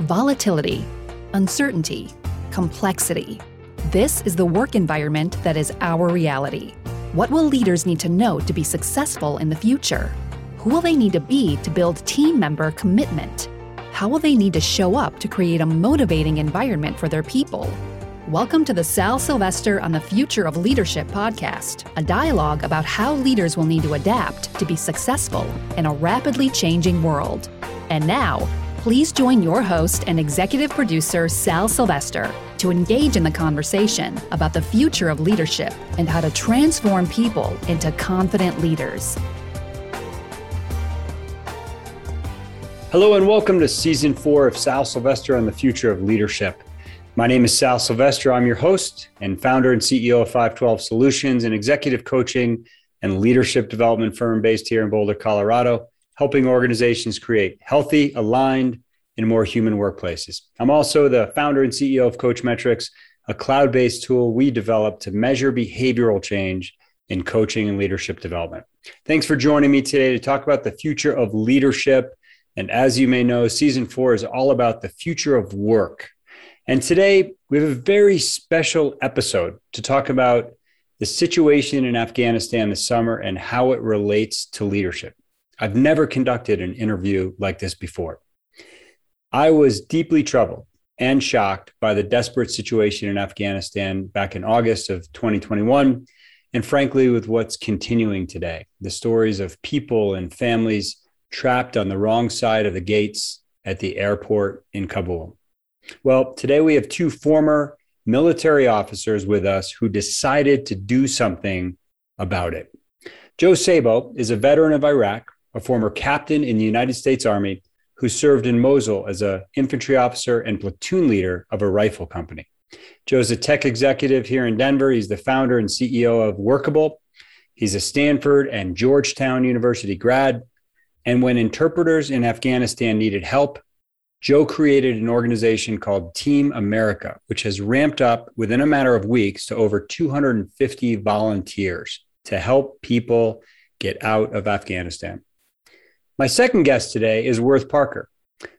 volatility, uncertainty, complexity. This is the work environment that is our reality. What will leaders need to know to be successful in the future? Who will they need to be to build team member commitment? How will they need to show up to create a motivating environment for their people? Welcome to the Sal Silvester on the Future of Leadership podcast, a dialogue about how leaders will need to adapt to be successful in a rapidly changing world. And now, please join your host and executive producer, Sal Silvester, to engage in the conversation about the future of leadership and how to transform people into confident leaders. Hello, and welcome to season four of Sal Silvester on the Future of Leadership. My name is Sal Silvester. I'm your host and founder and CEO of 512 Solutions, an executive coaching and leadership development firm based here in Boulder, Colorado, helping organizations create healthy, aligned, and more human workplaces. I'm also the founder and CEO of Coachmetrix, a cloud based tool we developed to measure behavioral change in coaching and leadership development. Thanks for joining me today to talk about the future of leadership and as you may know, season four is all about the future of work. And today we have a very special episode to talk about the situation in Afghanistan this summer and how it relates to leadership. I've never conducted an interview like this before. I was deeply troubled and shocked by the desperate situation in Afghanistan back in August of 2021. And frankly, with what's continuing today, the stories of people and families trapped on the wrong side of the gates at the airport in Kabul. Well, today we have two former military officers with us who decided to do something about it. Joe Saboe is a veteran of Iraq, a former captain in the United States Army who served in Mosul as an infantry officer and platoon leader of a rifle company. Joe's a tech executive here in Denver. He's the founder and CEO of Workable. He's a Stanford and Georgetown University grad and when interpreters in Afghanistan needed help, Joe created an organization called Team America, which has ramped up within a matter of weeks to over 250 volunteers to help people get out of Afghanistan. My second guest today is Worth Parker.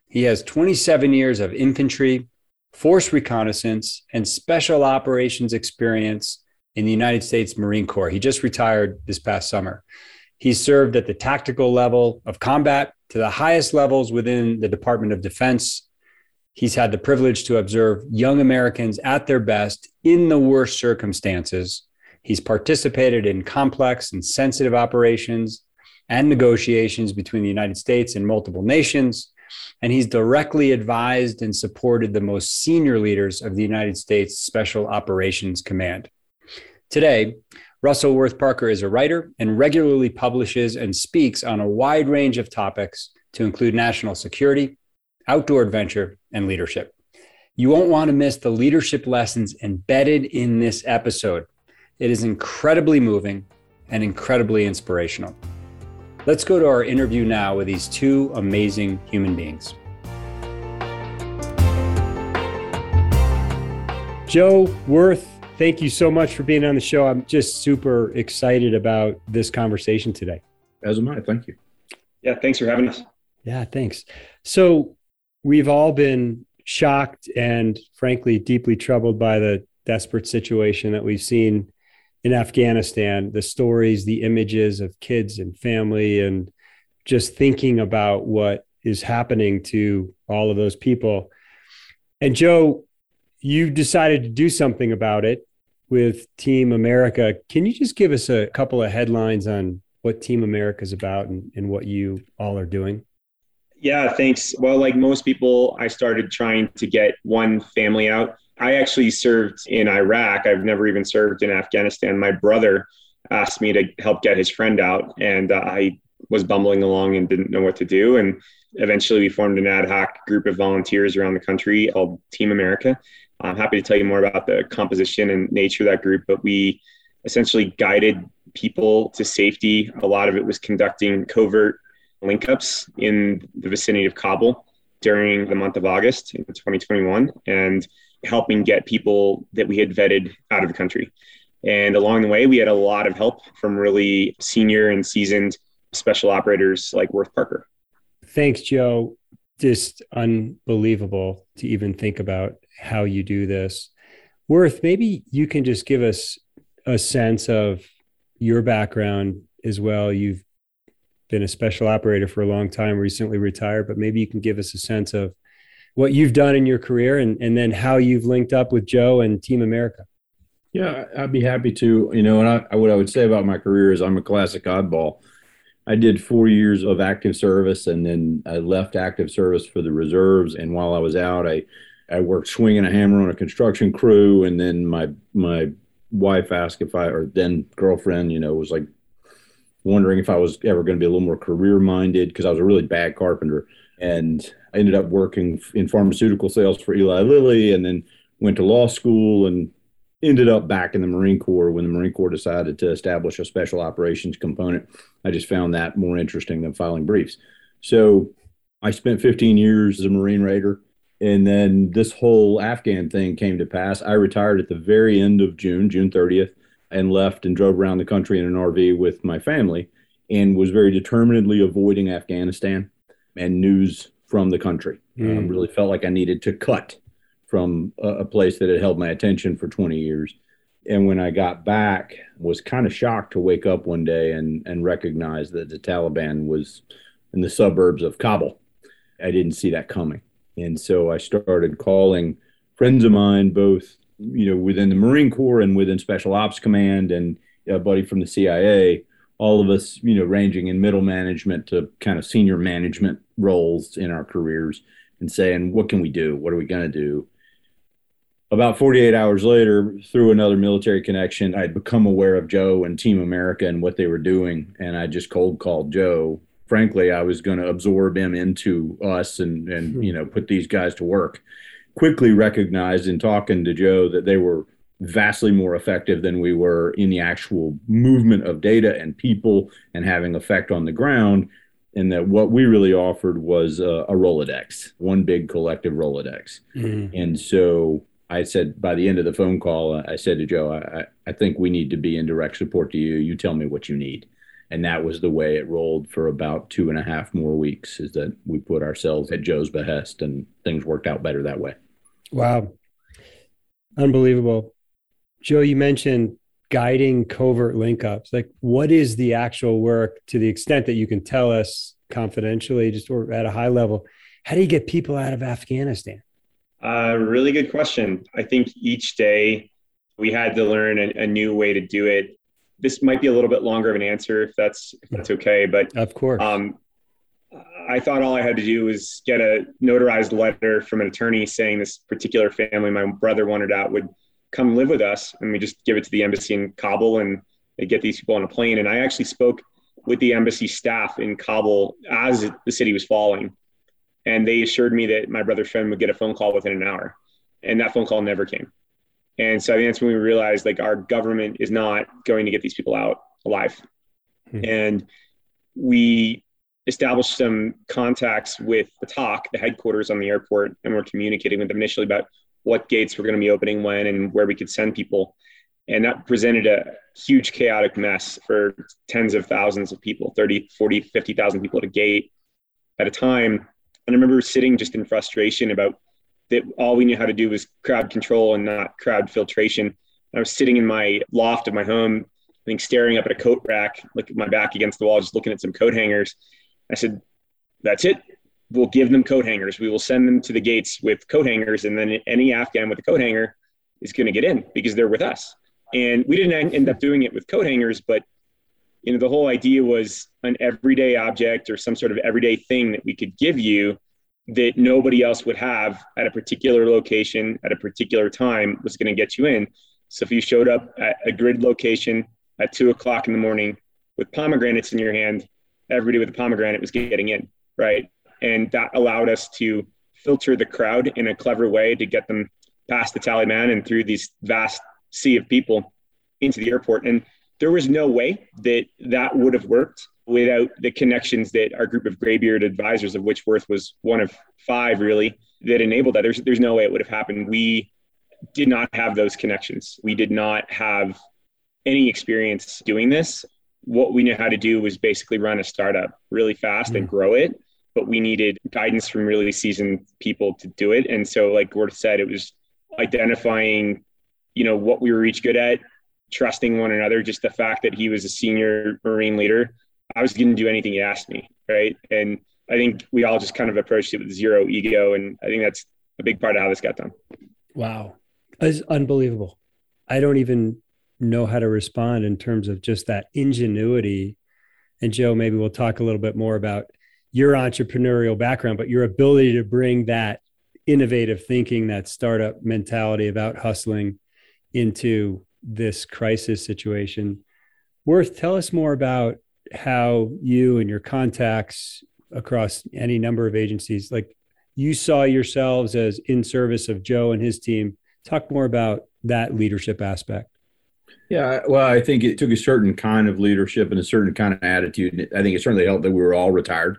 He has 27 years of infantry, force reconnaissance, and special operations experience in the United States Marine Corps. He just retired this past summer. He served at the tactical level of combat to the highest levels within the Department of Defense. He's had the privilege to observe young Americans at their best in the worst circumstances. He's participated in complex and sensitive operations and negotiations between the United States and multiple nations. And he's directly advised and supported the most senior leaders of the United States Special Operations Command. Today, Russell Worth Parker is a writer and regularly publishes and speaks on a wide range of topics to include national security, outdoor adventure, and leadership. You won't want to miss the leadership lessons embedded in this episode. It is incredibly moving and incredibly inspirational. Let's go to our interview now with these two amazing human beings. Joe Worth thank you so much for being on the show. I'm just super excited about this conversation today. As am I. Thank you. Yeah, thanks for having us. Yeah, thanks. So, we've all been shocked and frankly deeply troubled by the desperate situation that we've seen in Afghanistan, the stories, the images of kids and family, and just thinking about what is happening to all of those people. And Joe, you decided to do something about it with Team America. Can you just give us a couple of headlines on what Team America is about and, and what you all are doing? Yeah, thanks. Well, like most people, I started trying to get one family out. I actually served in Iraq. I've never even served in Afghanistan. My brother asked me to help get his friend out, and uh, I was bumbling along and didn't know what to do. And eventually, we formed an ad hoc group of volunteers around the country called Team America. I'm happy to tell you more about the composition and nature of that group, but we essentially guided people to safety. A lot of it was conducting covert link ups in the vicinity of Kabul during the month of August in 2021 and helping get people that we had vetted out of the country. And along the way, we had a lot of help from really senior and seasoned special operators like Worth Parker. Thanks, Joe. just unbelievable to even think about how you do this. Worth, maybe you can just give us a sense of your background as well. You've been a special operator for a long time, recently retired, but maybe you can give us a sense of what you've done in your career and, and then how you've linked up with Joe and Team America. Yeah, I'd be happy to. You know, and I, what I would say about my career is I'm a classic oddball. I did four years of active service and then I left active service for the reserves. And while I was out, I, I worked swinging a hammer on a construction crew. And then my, my wife asked if I, or then girlfriend, you know, was like wondering if I was ever going to be a little more career minded because I was a really bad carpenter. And I ended up working in pharmaceutical sales for Eli Lilly and then went to law school and ended up back in the Marine Corps when the Marine Corps decided to establish a special operations component. I just found that more interesting than filing briefs. So I spent 15 years as a Marine Raider. And then this whole Afghan thing came to pass. I retired at the very end of June, June 30th, and left and drove around the country in an RV with my family and was very determinedly avoiding Afghanistan and news from the country. Mm. Um, really felt like I needed to cut from a, a place that had held my attention for 20 years. And when I got back, was kind of shocked to wake up one day and, and recognize that the Taliban was in the suburbs of Kabul. I didn't see that coming. And so I started calling friends of mine, both you know within the Marine Corps and within Special Ops Command, and a buddy from the CIA. All of us, you know, ranging in middle management to kind of senior management roles in our careers, and saying, "What can we do? What are we going to do?" about 48 hours later, through another military connection, I'd become aware of Joe and Team America and what they were doing. And I just cold called Joe. Frankly, I was going to absorb him into us and, and, hmm. you know, put these guys to work. Quickly recognized in talking to Joe that they were vastly more effective than we were in the actual movement of data and people and having effect on the ground. And that what we really offered was a, a Rolodex, one big collective Rolodex. Mm-hmm. And so I said by the end of the phone call, uh, I said to Joe, I, I think we need to be in direct support to you. You tell me what you need. And that was the way it rolled for about two and a half more weeks is that we put ourselves at Joe's behest and things worked out better that way. Wow. Unbelievable. Joe, you mentioned guiding covert link ups. Like, what is the actual work to the extent that you can tell us confidentially, just or at a high level? How do you get people out of Afghanistan? Uh, really good question. I think each day we had to learn a, a, new way to do it. This might be a little bit longer of an answer if that's if that's okay, but of course. Um, I thought all I had to do was get a notarized letter from an attorney saying this particular family my brother wanted out would come live with us, and we just give it to the embassy in Kabul, and they get these people on a plane. And I actually spoke with the embassy staff in Kabul as the city was falling and they assured me that my brother's friend would get a phone call within an hour. And that phone call never came. And so that's when we realized like our government is not going to get these people out alive. Hmm. And we established some contacts with the talk, the headquarters on the airport, and we're communicating with them initially about what gates were going to be opening when and where we could send people. And that presented a huge chaotic mess for tens of thousands of people 30, 40, 50,000 people at a gate at a time and I remember sitting just in frustration about that all we knew how to do was crowd control and not crowd filtration. I was sitting in my loft of my home, I think staring up at a coat rack, like my back against the wall, just looking at some coat hangers. I said, That's it. We'll give them coat hangers. We will send them to the gates with coat hangers, and then any Afghan with a coat hanger is going to get in because they're with us. And we didn't end up doing it with coat hangers, but you know the whole idea was an everyday object or some sort of everyday thing that we could give you that nobody else would have at a particular location at a particular time was going to get you in so if you showed up at a grid location at two o'clock in the morning with pomegranates in your hand everybody with a pomegranate was getting in right and that allowed us to filter the crowd in a clever way to get them past the Taliban and through these vast sea of people into the airport and there was no way that that would have worked without the connections that our group of graybeard advisors, of which Worth was one of five, really, that enabled that. There's, there's no way it would have happened. We did not have those connections. We did not have any experience doing this. What we knew how to do was basically run a startup really fast mm. and grow it. But we needed guidance from really seasoned people to do it. And so, like Worth said, it was identifying, you know, what we were each good at, trusting one another. Just the fact that he was a senior Marine leader, I was going to do anything he asked me, right? And I think we all just kind of approached it with zero ego, and I think that's a big part of how this got done. Wow, it's unbelievable. I don't even know how to respond in terms of just that ingenuity. And Joe, maybe we'll talk a little bit more about your entrepreneurial background, but your ability to bring that innovative thinking, that startup mentality about hustling into this crisis situation. Worth, tell us more about how you and your contacts across any number of agencies, like you saw yourselves as in service of Joe and his team. Talk more about that leadership aspect. Yeah, well, I think it took a certain kind of leadership and a certain kind of attitude. I think it certainly helped that we were all retired.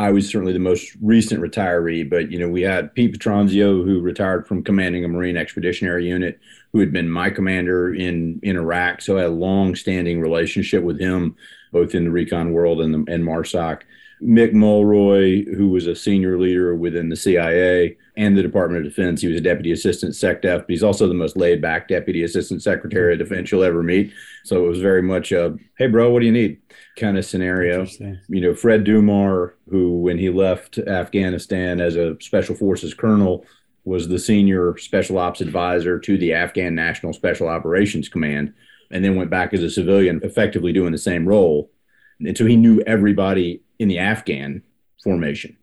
I was certainly the most recent retiree, but you know, we had Pete Petronzio, who retired from commanding a Marine Expeditionary Unit, who had been my commander in in Iraq. So I had a long-standing relationship with him, both in the recon world and the, and MARSOC. Mick Mulroy, who was a senior leader within the CIA and the Department of Defense. He was a deputy assistant SecDef, but he's also the most laid back deputy assistant secretary of defense you'll ever meet. So it was very much a, hey, bro, what do you need kind of scenario. You know, Fred Dumar, who, when he left Afghanistan as a special forces colonel, was the senior special ops advisor to the Afghan National Special Operations Command, and then went back as a civilian, effectively doing the same role. And so he knew everybody in the Afghan formation.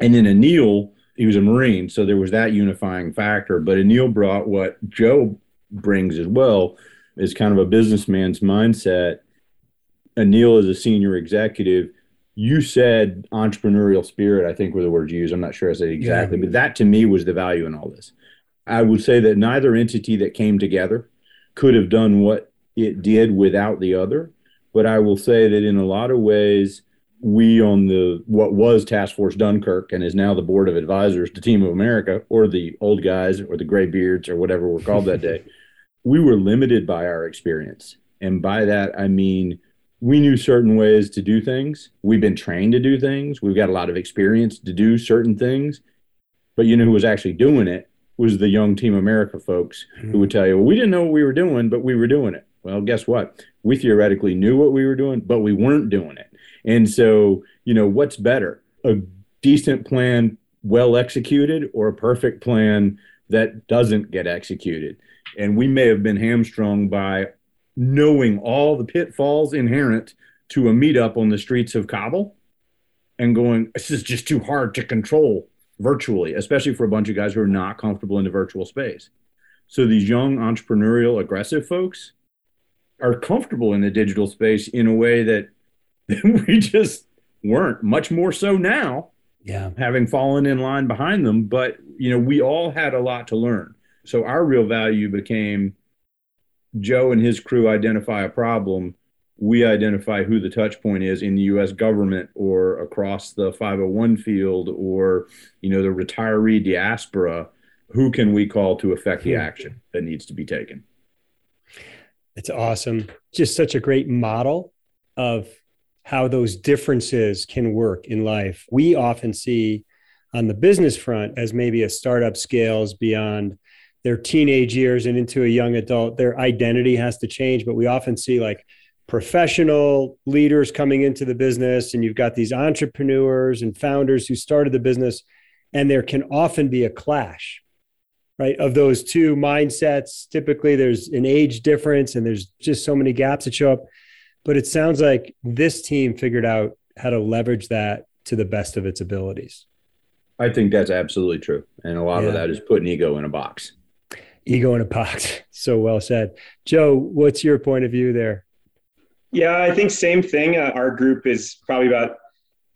And then Anil, he was a Marine, so there was that unifying factor. But Anil brought what Joe brings as well is kind of a businessman's mindset. Anil is a senior executive. You said entrepreneurial spirit, I think were the words you used. I'm not sure I said exactly, yeah. but that to me was the value in all this. I would say that neither entity that came together could have done what it did without the other. But I will say that in a lot of ways, we on the what was Task Force Dunkirk and is now the Board of Advisors to Team of America, or the old guys, or the gray beards, or whatever we're called that day, we were limited by our experience. And by that, I mean we knew certain ways to do things. We've been trained to do things. We've got a lot of experience to do certain things. But you know who was actually doing it was the young Team America folks who would tell you, well, we didn't know what we were doing, but we were doing it. Well, guess what? We theoretically knew what we were doing, but we weren't doing it. And so, you know, what's better? A decent plan well executed or a perfect plan that doesn't get executed? And we may have been hamstrung by knowing all the pitfalls inherent to a meetup on the streets of Kabul and going, this is just too hard to control virtually, especially for a bunch of guys who are not comfortable in the virtual space. So these young entrepreneurial aggressive folks are comfortable in the digital space in a way that we just weren't much more so now yeah. having fallen in line behind them. But you know we all had a lot to learn. So our real value became joe and his crew identify a problem. We identify who the touch point is in the us government or across the 501 field or you know the retiree diaspora. Who can we call to affect the hmm. action that needs to be taken? It's awesome. Just such a great model of how those differences can work in life. We often see on the business front as maybe a startup scales beyond their teenage years and into a young adult, their identity has to change. But we often see like professional leaders coming into the business, and you've got these entrepreneurs and founders who started the business, and there can often be a clash. Right of those two mindsets. Typically, there's an age difference, and there's just so many gaps that show up but it sounds like this team figured out how to leverage that to the best of its abilities. I think that's absolutely true. And a lot yeah. of that is putting ego in a box. Ego in a box. So well said. Joe, what's your point of view there? Yeah, I think same thing. Uh, our group is probably about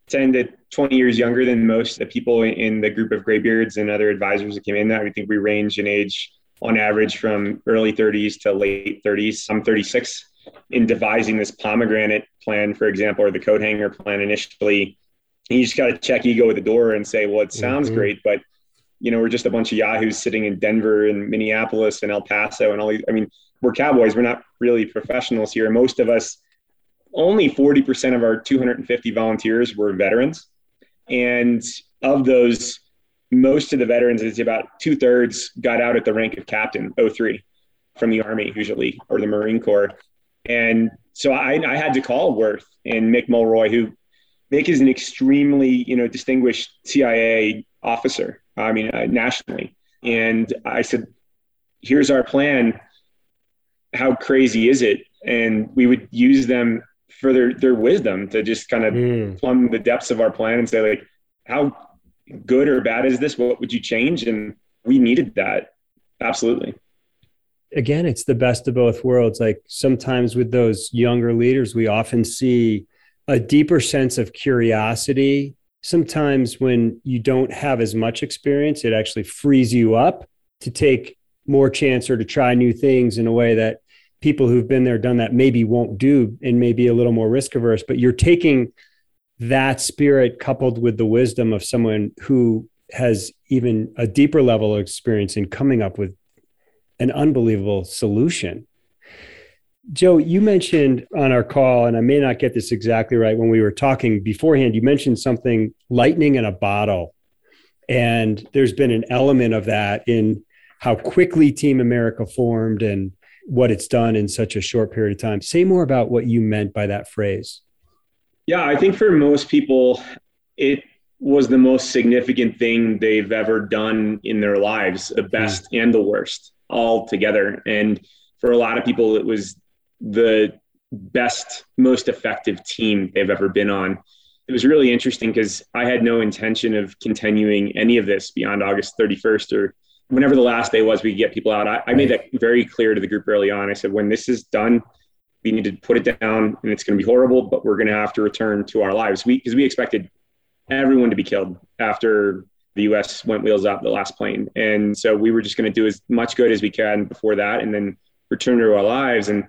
10 to 20 years younger than most the people in the group of graybeards and other advisors that came in. That I think we range in age on average from early 30s to late 30s. I'm 36 in devising this pomegranate plan, for example, or the coat hanger plan initially, you just got to check ego at the door and say, well, it sounds mm-hmm. great, but you know, we're just a bunch of yahoos sitting in Denver and Minneapolis and El Paso and all these. I mean, we're cowboys. We're not really professionals here. Most of us, only 40% of our 250 volunteers were veterans. And of those, most of the veterans, it's about two thirds, got out at the rank of captain, 03 from the Army, usually, or the Marine Corps. And so I, I had to call Worth and Mick Mulroy, who Mick is an extremely, you know, distinguished CIA officer. I mean, uh, nationally. And I said, "Here's our plan. How crazy is it?" And we would use them for their their wisdom to just kind of mm. plumb the depths of our plan and say, like, how good or bad is this? What would you change? And we needed that absolutely again, it's the best of both worlds. Like sometimes with those younger leaders, we often see a deeper sense of curiosity. Sometimes when you don't have as much experience, it actually frees you up to take more chance or to try new things in a way that people who've been there, done that maybe won't do and maybe a little more risk averse. But you're taking that spirit coupled with the wisdom of someone who has even a deeper level of experience in coming up with an unbelievable solution. Joe, you mentioned on our call, and I may not get this exactly right when we were talking beforehand, you mentioned something lightning in a bottle. And there's been an element of that in how quickly Team America formed and what it's done in such a short period of time. Say more about what you meant by that phrase. Yeah, I think for most people, it was the most significant thing they've ever done in their lives, the best mm. and the worst all together. And for a lot of people, it was the best, most effective team they've ever been on. It was really interesting because I had no intention of continuing any of this beyond August 31st or whenever the last day was we get people out. I, I made that very clear to the group early on. I said, when this is done, we need to put it down and it's going to be horrible, but we're going to have to return to our lives. We, because we expected everyone to be killed after the U.S. went wheels up the last plane, and so we were just going to do as much good as we can before that, and then return to our lives. And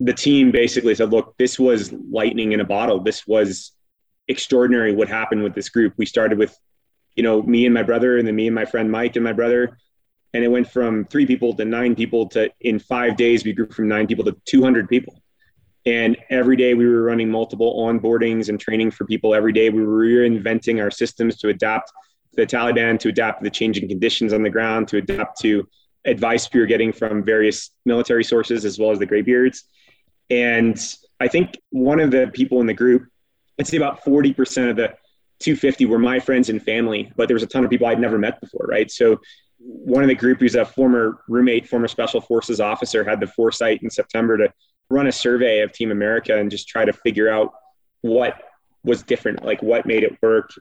the team basically said, "Look, this was lightning in a bottle. This was extraordinary. What happened with this group? We started with, you know, me and my brother, and then me and my friend Mike and my brother." And it went from three people to nine people to in five days, we grew from nine people to 200 people. And every day we were running multiple onboardings and training for people. Every day we were reinventing our systems to adapt the Taliban to adapt to the changing conditions on the ground, to adapt to advice we were getting from various military sources as well as the graybeards. And I think one of the people in the group, I'd say about 40% of the 250 were my friends and family, but there was a ton of people I'd never met before, right? So one of the group who's a former roommate, former special forces officer, had the foresight in September to run a survey of Team America and just try to figure out what was different, like what made it work,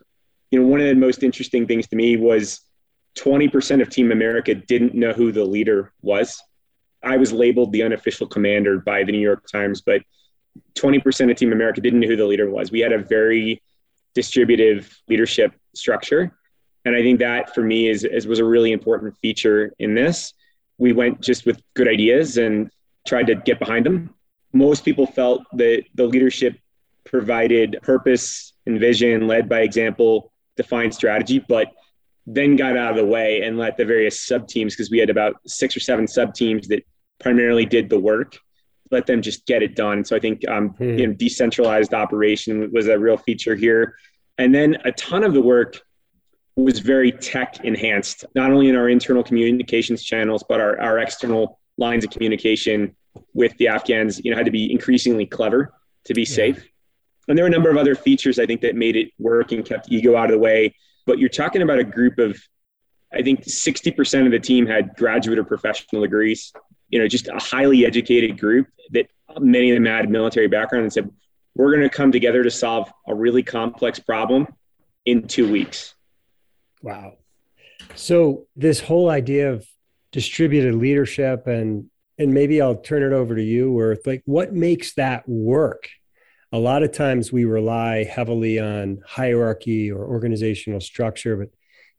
you know, one of the most interesting things to me was 20% of Team America didn't know who the leader was. I was labeled the unofficial commander by the New York Times, but 20% of Team America didn't know who the leader was. We had a very distributive leadership structure. And I think that for me is, is was a really important feature in this. We went just with good ideas and tried to get behind them. Most people felt that the leadership provided purpose and vision, led by example, defined strategy, but then got out of the way and let the various sub teams, because we had about six or seven sub teams that primarily did the work, let them just get it done. So I think um, hmm. you know, decentralized operation was a real feature here. And then a ton of the work was very tech enhanced, not only in our internal communications channels, but our, our external lines of communication with the Afghans, you know, had to be increasingly clever to be yeah. safe. And there were a number of other features I think that made it work and kept ego out of the way. But you're talking about a group of, I think 60% of the team had graduate or professional degrees. You know, just a highly educated group that many of them had military background and said, we're going to come together to solve a really complex problem in two weeks. Wow. So this whole idea of distributed leadership and and maybe I'll turn it over to you where like what makes that work a lot of times we rely heavily on hierarchy or organizational structure. But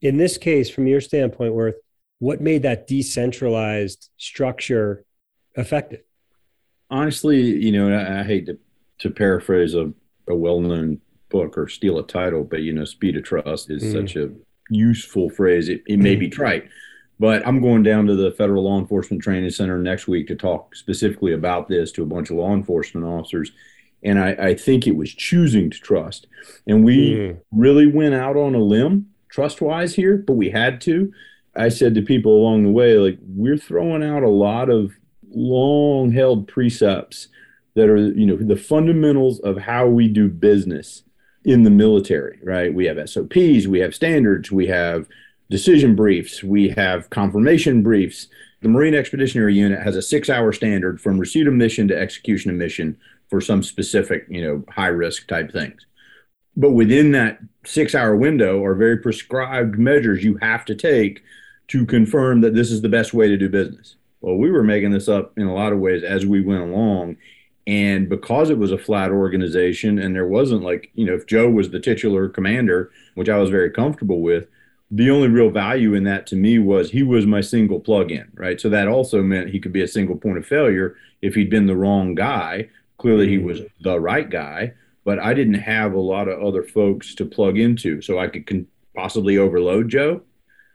in this case, from your standpoint, Worth, what made that decentralized structure effective? Honestly, you know, I, I hate to, to paraphrase a, a well known book or steal a title, but, you know, speed of trust is mm. such a useful phrase. It, it may be trite. But I'm going down to the Federal Law Enforcement Training Center next week to talk specifically about this to a bunch of law enforcement officers And I, I think it was choosing to trust. And we mm. really went out on a limb trust wise here, but we had to. I said to people along the way, like, we're throwing out a lot of long held precepts that are, you know, the fundamentals of how we do business in the military, right? We have SOPs, we have standards, we have decision briefs, we have confirmation briefs. The Marine Expeditionary Unit has a six hour standard from receipt of mission to execution of mission for some specific, you know, high risk type things. But within that six hour window are very prescribed measures you have to take to confirm that this is the best way to do business. Well, we were making this up in a lot of ways as we went along. And because it was a flat organization and there wasn't like, you know, if Joe was the titular commander, which I was very comfortable with, the only real value in that to me was he was my single plug in, right? So that also meant he could be a single point of failure if he'd been the wrong guy. Clearly, he mm-hmm. was the right guy, but I didn't have a lot of other folks to plug into. So I could con- possibly overload Joe,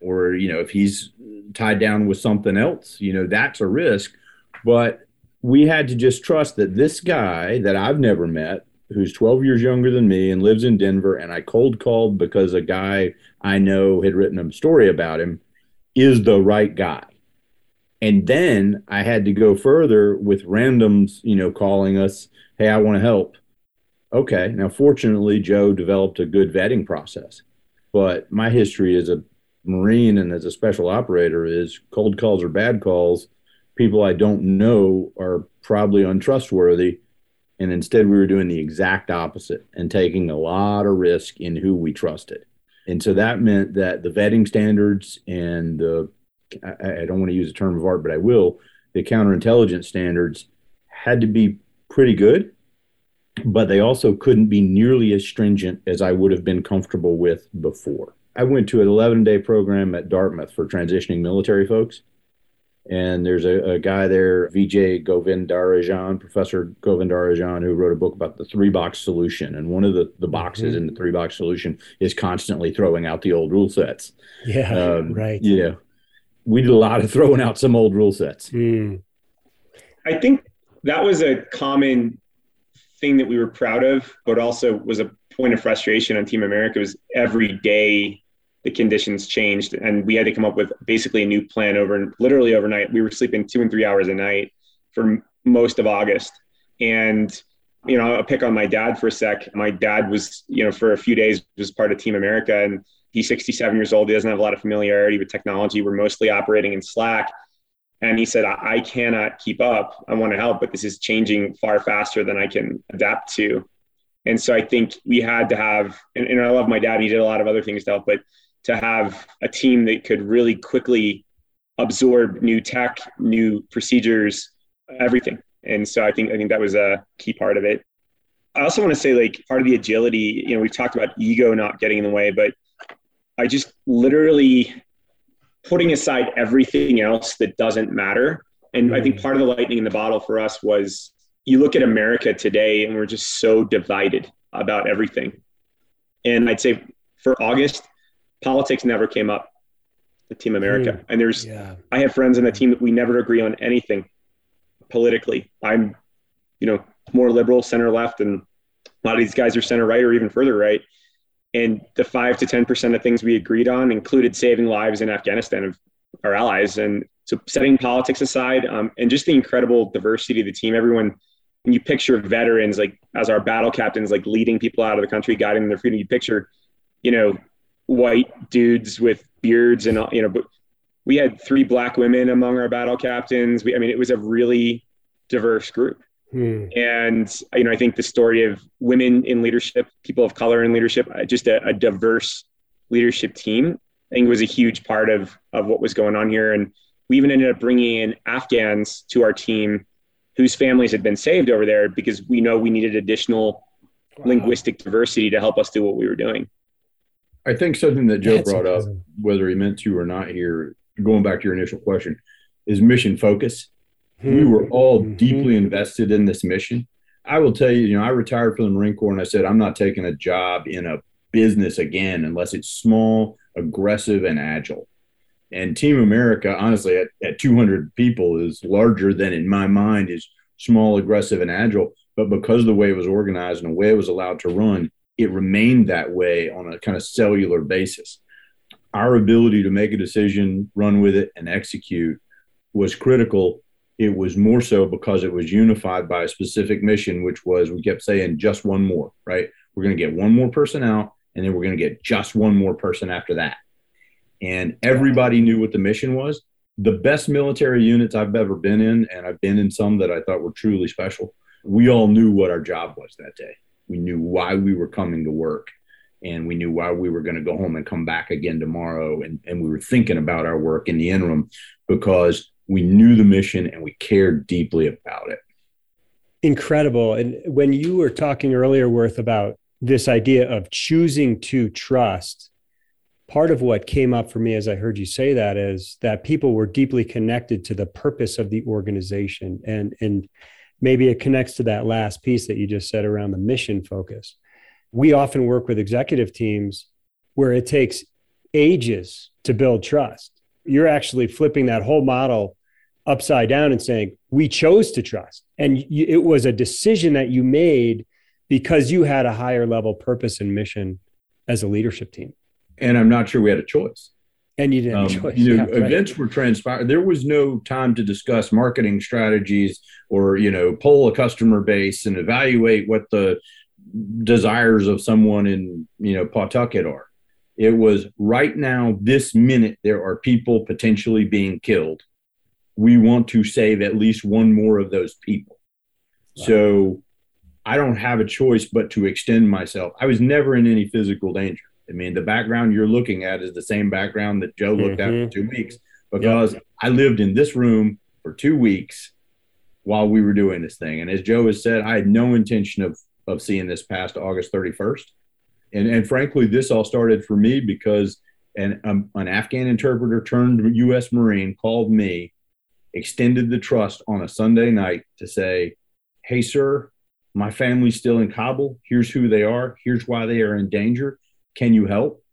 or, you know, if he's tied down with something else, you know, that's a risk. But we had to just trust that this guy that I've never met, who's 12 years younger than me and lives in Denver, and I cold called because a guy I know had written a story about him, is the right guy. And then I had to go further with randoms, you know, calling us, hey, I want to help. Okay. Now, fortunately, Joe developed a good vetting process. But my history as a Marine and as a special operator is cold calls or bad calls. People I don't know are probably untrustworthy. And instead, we were doing the exact opposite and taking a lot of risk in who we trusted. And so that meant that the vetting standards and the, I, I don't want to use a term of art, but I will, the counterintelligence standards had to be pretty good, but they also couldn't be nearly as stringent as I would have been comfortable with before. I went to an 11 day program at Dartmouth for transitioning military folks. And there's a, a guy there, Vijay Govindarajan, Professor Govindarajan, who wrote a book about the three box solution. And one of the, the boxes mm-hmm. in the three box solution is constantly throwing out the old rule sets. Yeah, um, right. Know, we did a lot of throwing out some old rule sets. Mm. I think that was a common thing that we were proud of, but also was a point of frustration on Team America was every day the conditions changed and we had to come up with basically a new plan over literally overnight. We were sleeping two and three hours a night for most of August. And, you know, I'll pick on my dad for a sec. My dad was, you know, for a few days was part of Team America and he's 67 years old. He doesn't have a lot of familiarity with technology. We're mostly operating in Slack. And he said, I, I cannot keep up. I want to help, but this is changing far faster than I can adapt to. And so I think we had to have, and, and I love my dad. He did a lot of other things to help, but to have a team that could really quickly absorb new tech, new procedures, everything. And so I think I think that was a key part of it. I also want to say like part of the agility, you know, we've talked about ego not getting in the way, but I just literally putting aside everything else that doesn't matter. And I think part of the lightning in the bottle for us was you look at America today and we're just so divided about everything. And I'd say for August, politics never came up the team america mm, and there's yeah. i have friends in the team that we never agree on anything politically i'm you know more liberal center left and a lot of these guys are center right or even further right and the 5 to 10% of things we agreed on included saving lives in afghanistan of our allies. And so setting politics aside um, and just the incredible diversity of the team everyone when you picture veterans like as our battle captains like leading people out of the country guiding their freedom you picture you know white dudes with beards and you know but we had three black women among our battle captains. We, i mean it was a really diverse group hmm. and you know i think the story of women in leadership people of color in leadership uh, just a, a diverse leadership team i think was a huge part of of what was going on here and we even ended up bringing in afghans to our team whose families had been saved over there because we know we needed additional wow. linguistic diversity to help us do what we were doing I think something that Joe That's brought up, whether he meant to or not here, going back to your initial question, is mission focus. We were all mm-hmm. deeply invested in this mission. I will tell you, you know, I retired from the Marine Corps and I said, I'm not taking a job in a business again unless it's small, aggressive, and agile. And Team America, honestly, at, at 200 people is larger than in my mind is small, aggressive, and agile. but because of the way it was organized and the way it was allowed to run, it remained that way on a kind of cellular basis. Our ability to make a decision, run with it, and execute was critical. It was more so because it was unified by a specific mission, which was we kept saying just one more, right? We're going to get one more person out, and then we're going to get just one more person after that. And everybody knew what the mission was. The best military units I've ever been in, and I've been in some that I thought were truly special, we all knew what our job was that day. We knew why we were coming to work and we knew why we were going to go home and come back again tomorrow. And, and we were thinking about our work in the interim because we knew the mission and we cared deeply about it. Incredible. And when you were talking earlier, Worth, about this idea of choosing to trust, part of what came up for me as I heard you say that is that people were deeply connected to the purpose of the organization. And, and maybe it connects to that last piece that you just said around the mission focus. We often work with executive teams where it takes ages to build trust. You're actually flipping that whole model upside down and saying, we chose to trust. And it was a decision that you made because you had a higher level purpose and mission as a leadership team. And I'm not sure we had a choice and you didn't um, choice. You know, yeah, events right. were transpired. There was no time to discuss marketing strategies or you know pull a customer base and evaluate what the desires of someone in you know Pawtucket are. It was right now, this minute, there are people potentially being killed. We want to save at least one more of those people. Wow. So I don't have a choice but to extend myself. I was never in any physical danger. I mean, the background you're looking at is the same background that Joe looked mm-hmm. at for two weeks because yep. I lived in this room for two weeks while we were doing this thing. And as Joe has said, I had no intention of of seeing this past August 31st. And and frankly, this all started for me because an um, an Afghan interpreter turned U.S. Marine called me, extended the trust on a Sunday night to say, "Hey, sir." My family's still in Kabul. Here's who they are. Here's why they are in danger can you help?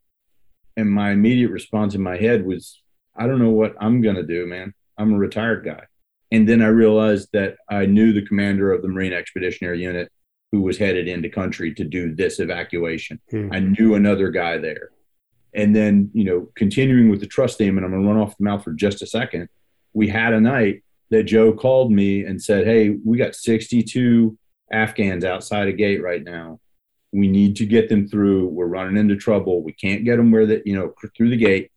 And my immediate response in my head was, I don't know what I'm going to do, man. I'm a retired guy. And then I realized that I knew the commander of the Marine Expeditionary Unit who was headed into country to do this evacuation. Hmm. I knew another guy there. And then, you know, continuing with the trust theme, and I'm going to run off the mouth for just a second. We had a night that Joe called me and said, Hey, we got 62 Afghans outside a gate right now. We need to get them through. We're running into trouble. We can't get them where that, you know, through the gate,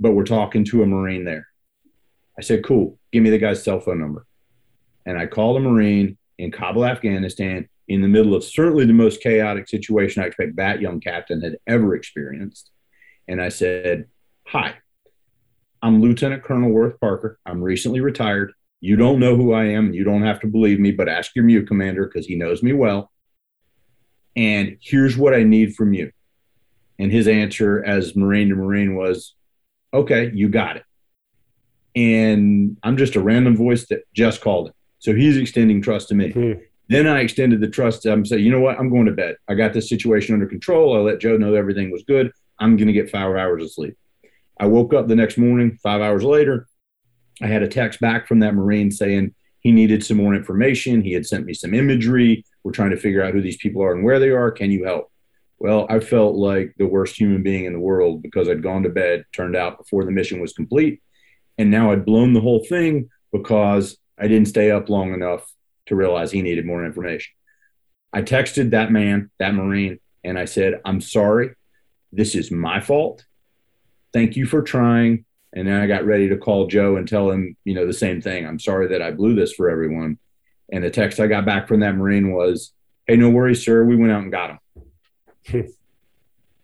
but we're talking to a Marine there. I said, cool, give me the guy's cell phone number. And I called a Marine in Kabul, Afghanistan, in the middle of certainly the most chaotic situation I expect that young captain had ever experienced. And I said, Hi, I'm Lieutenant Colonel Worth Parker. I'm recently retired. You don't know who I am, and you don't have to believe me, but ask your MEU commander because he knows me well and here's what I need from you. And his answer as Marine to Marine was, okay, you got it. And I'm just a random voice that just called it. So he's extending trust to me. Mm-hmm. Then I extended the trust. I'm saying, you know what? I'm going to bed. I got this situation under control. I let Joe know everything was good. I'm going to get five hours of sleep. I woke up the next morning, five hours later. I had a text back from that Marine saying he needed some more information. He had sent me some imagery. We're trying to figure out who these people are and where they are. Can you help? Well, I felt like the worst human being in the world because I'd gone to bed, turned out before the mission was complete. And now I'd blown the whole thing because I didn't stay up long enough to realize he needed more information. I texted that man, that Marine, and I said, I'm sorry. This is my fault. Thank you for trying. And then I got ready to call Joe and tell him, you know, the same thing. I'm sorry that I blew this for everyone. And the text I got back from that Marine was, Hey, no worries, sir. We went out and got him.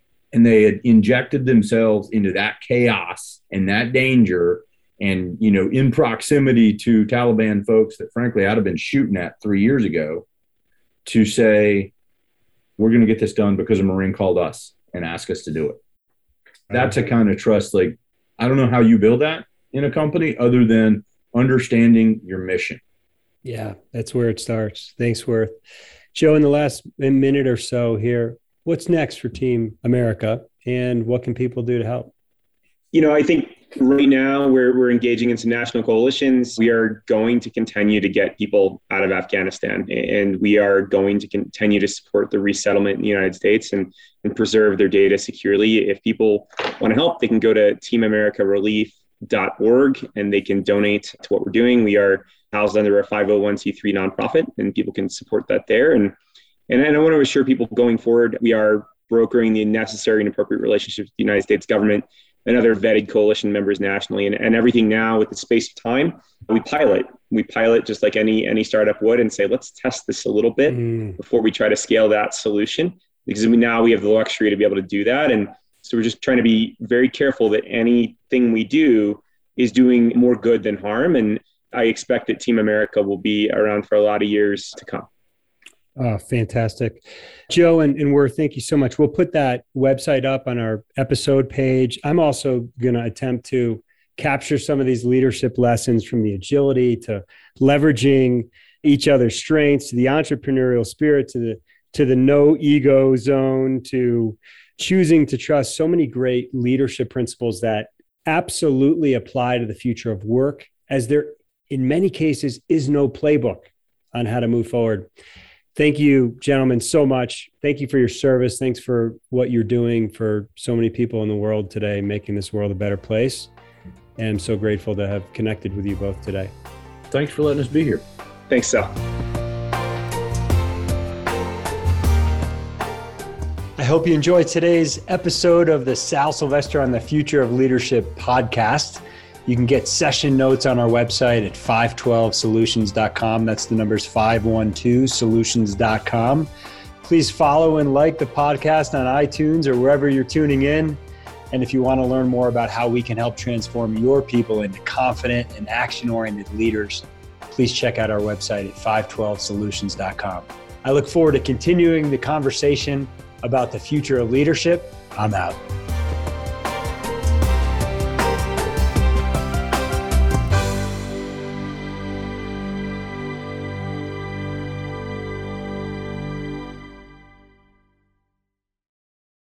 and they had injected themselves into that chaos and that danger and you know in proximity to taliban folks that frankly i'd have been shooting at three years ago to say we're going to get this done because a marine called us and asked us to do it that's a kind of trust like i don't know how you build that in a company other than understanding your mission yeah, that's where it starts. Thanks, Worth. Joe, in the last minute or so here, what's next for Team America and what can people do to help? You know, I think Right now, we're, we're engaging in some national coalitions. We are going to continue to get people out of Afghanistan, and we are going to continue to support the resettlement in the United States and, and preserve their data securely. If people want to help, they can go to teamamericarelief.org and they can donate to what we're doing. We are housed under a 501c3 nonprofit, and people can support that there. And and I want to assure people going forward, we are brokering the necessary and appropriate relationships with the United States government and other vetted coalition members nationally. And, and everything now with the space of time, we pilot. We pilot just like any any startup would and say, let's test this a little bit mm. before we try to scale that solution. Because we now we have the luxury to be able to do that. And so we're just trying to be very careful that anything we do is doing more good than harm. And I expect that Team America will be around for a lot of years to come. Oh, fantastic. Joe and, and Worth, thank you so much. We'll put that website up on our episode page. I'm also going to attempt to capture some of these leadership lessons from the agility to leveraging each other's strengths to the entrepreneurial spirit to the to the no ego zone to choosing to trust so many great leadership principles that absolutely apply to the future of work as there in many cases is no playbook on how to move forward thank you, gentlemen, so much. Thank you for your service. Thanks for what you're doing for so many people in the world today, making this world a better place. And I'm so grateful to have connected with you both today. Thanks for letting us be here. Thanks, Sal. I hope you enjoyed today's episode of the Sal Silvester on the Future of Leadership podcast. You can get session notes on our website at 512solutions.com. That's the numbers 512solutions.com. Please follow and like the podcast on iTunes or wherever you're tuning in. And if you want to learn more about how we can help transform your people into confident and action oriented leaders, please check out our website at 512solutions.com. I look forward to continuing the conversation about the future of leadership. I'm out.